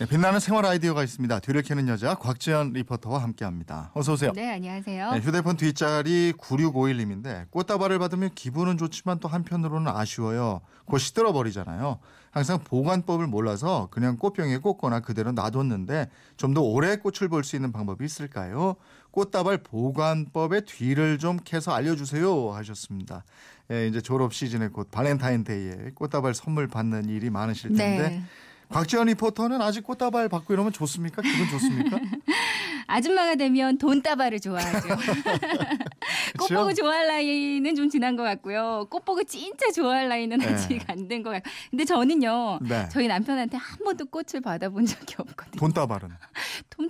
네, 빛나는 생활 아이디어가 있습니다. 뒤를 캐는 여자 곽지연 리포터와 함께합니다. 어서 오세요. 네, 안녕하세요. 네, 휴대폰 뒷자리 9651님인데 꽃다발을 받으면 기분은 좋지만 또 한편으로는 아쉬워요. 곧 시들어 버리잖아요. 항상 보관법을 몰라서 그냥 꽃병에 꽂거나 그대로 놔뒀는데 좀 더 오래 꽃을 볼 수 있는 방법이 있을까요? 꽃다발 보관법의 뒤를 좀 캐서 알려주세요 하셨습니다. 예, 이제 졸업 시즌에 곧 발렌타인데이에 꽃다발 선물 받는 일이 많으실 텐데 네. 곽지연 리포터는 아직 꽃다발 받고 이러면 좋습니까? 기분 좋습니까? 아줌마가 되면 돈다발을 좋아하죠. 꽃 그쵸? 보고 좋아할 나이는 좀 지난 것 같고요. 꽃 보고 진짜 좋아할 나이는 네. 아직 안 된 것 같고. 근데 저는요. 네. 저희 남편한테 한 번도 꽃을 받아본 적이 없거든요. 돈다발은.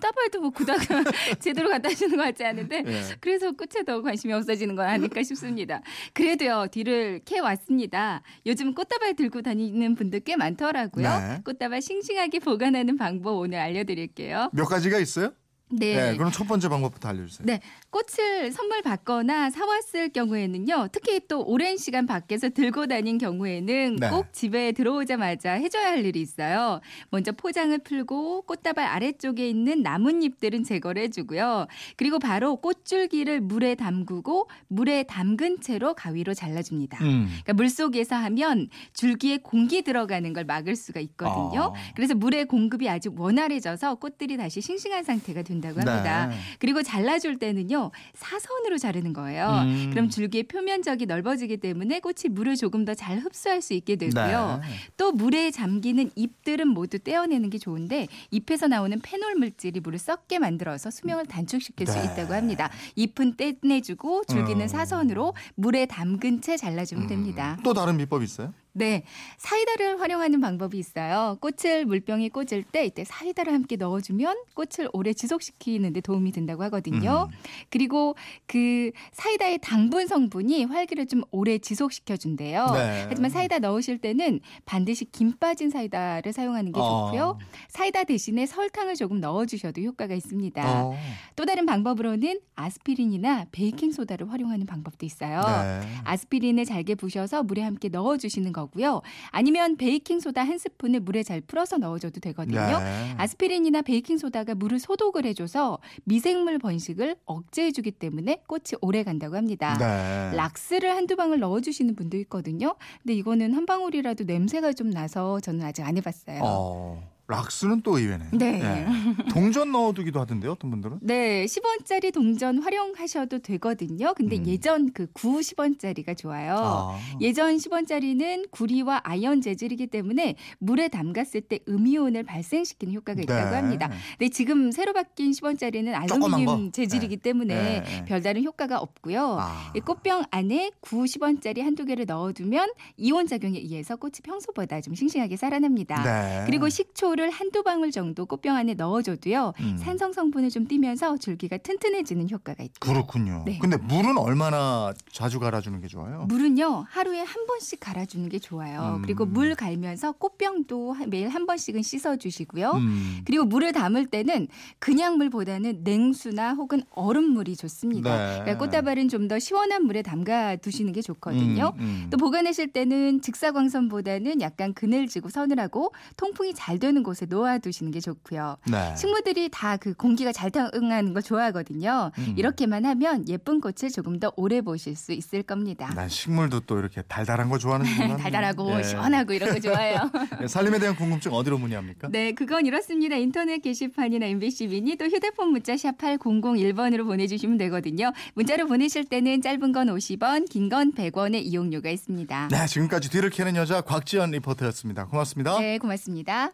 돈다발도 뭐 그닥 제대로 갖다 주는 것 같지 않은데 예. 그래서 꽃에 더 관심이 없어지는 건 아닐까 싶습니다. 그래도요 뒤를 캐 왔습니다. 요즘 꽃다발 들고 다니는 분들 꽤 많더라고요. 네. 꽃다발 싱싱하게 보관하는 방법 오늘 알려드릴게요. 몇 가지가 있어요? 네. 네. 그럼 첫 번째 방법부터 알려주세요. 네, 꽃을 선물 받거나 사왔을 경우에는요, 특히 또 오랜 시간 밖에서 들고 다닌 경우에는 네. 꼭 집에 들어오자마자 해줘야 할 일이 있어요. 먼저 포장을 풀고 꽃다발 아래쪽에 있는 나뭇잎들은 제거를 해주고요. 그리고 바로 꽃줄기를 물에 담그고 물에 담근 채로 가위로 잘라줍니다. 음. 그러니까 물 속에서 하면 줄기에 공기 들어가는 걸 막을 수가 있거든요. 아. 그래서 물의 공급이 아주 원활해져서 꽃들이 다시 싱싱한 상태가 된다고 합니다. 네. 그리고 잘라줄 때는요 사선으로 자르는 거예요. 음. 그럼 줄기의 표면적이 넓어지기 때문에 꽃이 물을 조금 더 잘 흡수할 수 있게 되고요. 네. 또 물에 잠기는 잎들은 모두 떼어내는 게 좋은데 잎에서 나오는 페놀 물질이 물을 썩게 만들어서 수명을 단축시킬 수 네. 있다고 합니다. 잎은 떼내주고 줄기는 음. 사선으로 물에 담근 채 잘라주면 됩니다. 또 다른 비법 있어요? 네, 사이다를 활용하는 방법이 있어요. 꽃을 물병에 꽂을 때 이때 사이다를 함께 넣어주면 꽃을 오래 지속시키는 데 도움이 된다고 하거든요. 음. 그리고 그 사이다의 당분 성분이 활기를 좀 오래 지속시켜준대요. 네. 하지만 사이다 넣으실 때는 반드시 김 빠진 사이다를 사용하는 게 좋고요. 어. 사이다 대신에 설탕을 조금 넣어주셔도 효과가 있습니다. 어. 또 다른 방법으로는 아스피린이나 베이킹 소다를 활용하는 방법도 있어요. 네. 아스피린을 잘게 부셔서 물에 함께 넣어주시는 거고요. 아니면 베이킹 소다 한 스푼을 물에 잘 풀어서 넣어줘도 되거든요. 네. 아스피린이나 베이킹 소다가 물을 소독을 해줘서 미생물 번식을 억제해주기 때문에 꽃이 오래 간다고 합니다. 네. 락스를 한두 방울 넣어주시는 분도 있거든요. 근데 이거는 한 방울이라도 냄새가 좀 나서 저는 아직 안 해봤어요. 어. 락스는 또 의외네. 네. 동전 넣어두기도 하던데요, 어떤 분들은? 네, 10원짜리 동전 활용하셔도 되거든요. 근데 음. 예전 그 9, 10원짜리가 좋아요. 아. 예전 10원짜리는 구리와 아연 재질이기 때문에 물에 담갔을 때 음이온을 발생시키는 효과가 있다고 네. 합니다. 근데 지금 새로 바뀐 10원짜리는 조그만 알루미늄 거. 재질이기 네. 때문에 네. 별다른 효과가 없고요. 아. 이 꽃병 안에 9, 10원짜리 한두 개를 넣어두면 이온 작용에 의해서 꽃이 평소보다 좀 싱싱하게 살아납니다. 네. 그리고 식초를 한두 방울 정도 꽃병 안에 넣어줘도요. 음. 산성 성분을 좀 띠면서 줄기가 튼튼해지는 효과가 있고 그렇군요. 네. 근데 물은 얼마나 자주 갈아주는 게 좋아요? 물은요 하루에 한 번씩 갈아주는 게 좋아요. 음. 그리고 물 갈면서 꽃병도 한- 매일 한 번씩은 씻어주시고요. 음. 그리고 물을 담을 때는 그냥 물보다는 냉수나 혹은 얼음물이 좋습니다. 네. 그러니까 꽃다발은 좀 더 시원한 물에 담가 두시는 게 좋거든요. 음, 음. 또 보관하실 때는 직사광선보다는 약간 그늘지고 서늘하고 통풍이 잘 되는 곳에 놓아두시는 게 좋고요. 네. 식물들이 다 그 공기가 잘 통하는 걸 좋아하거든요. 음. 이렇게만 하면 예쁜 꽃을 조금 더 오래 보실 수 있을 겁니다. 난 식물도 또 이렇게 달달한 거 좋아하는구나. 달달하고 예. 시원하고 이런 거 좋아해요. 예, 살림에 대한 궁금증 어디로 문의합니까? 네, 그건 이렇습니다. 인터넷 게시판이나 MBC 미니 또 휴대폰 문자 샵 8001번으로 보내주시면 되거든요. 문자로 보내실 때는 짧은 건 50원, 긴 건 100원의 이용료가 있습니다. 네, 지금까지 뒤를 캐는 여자 곽지연 리포터였습니다. 고맙습니다. 네, 고맙습니다.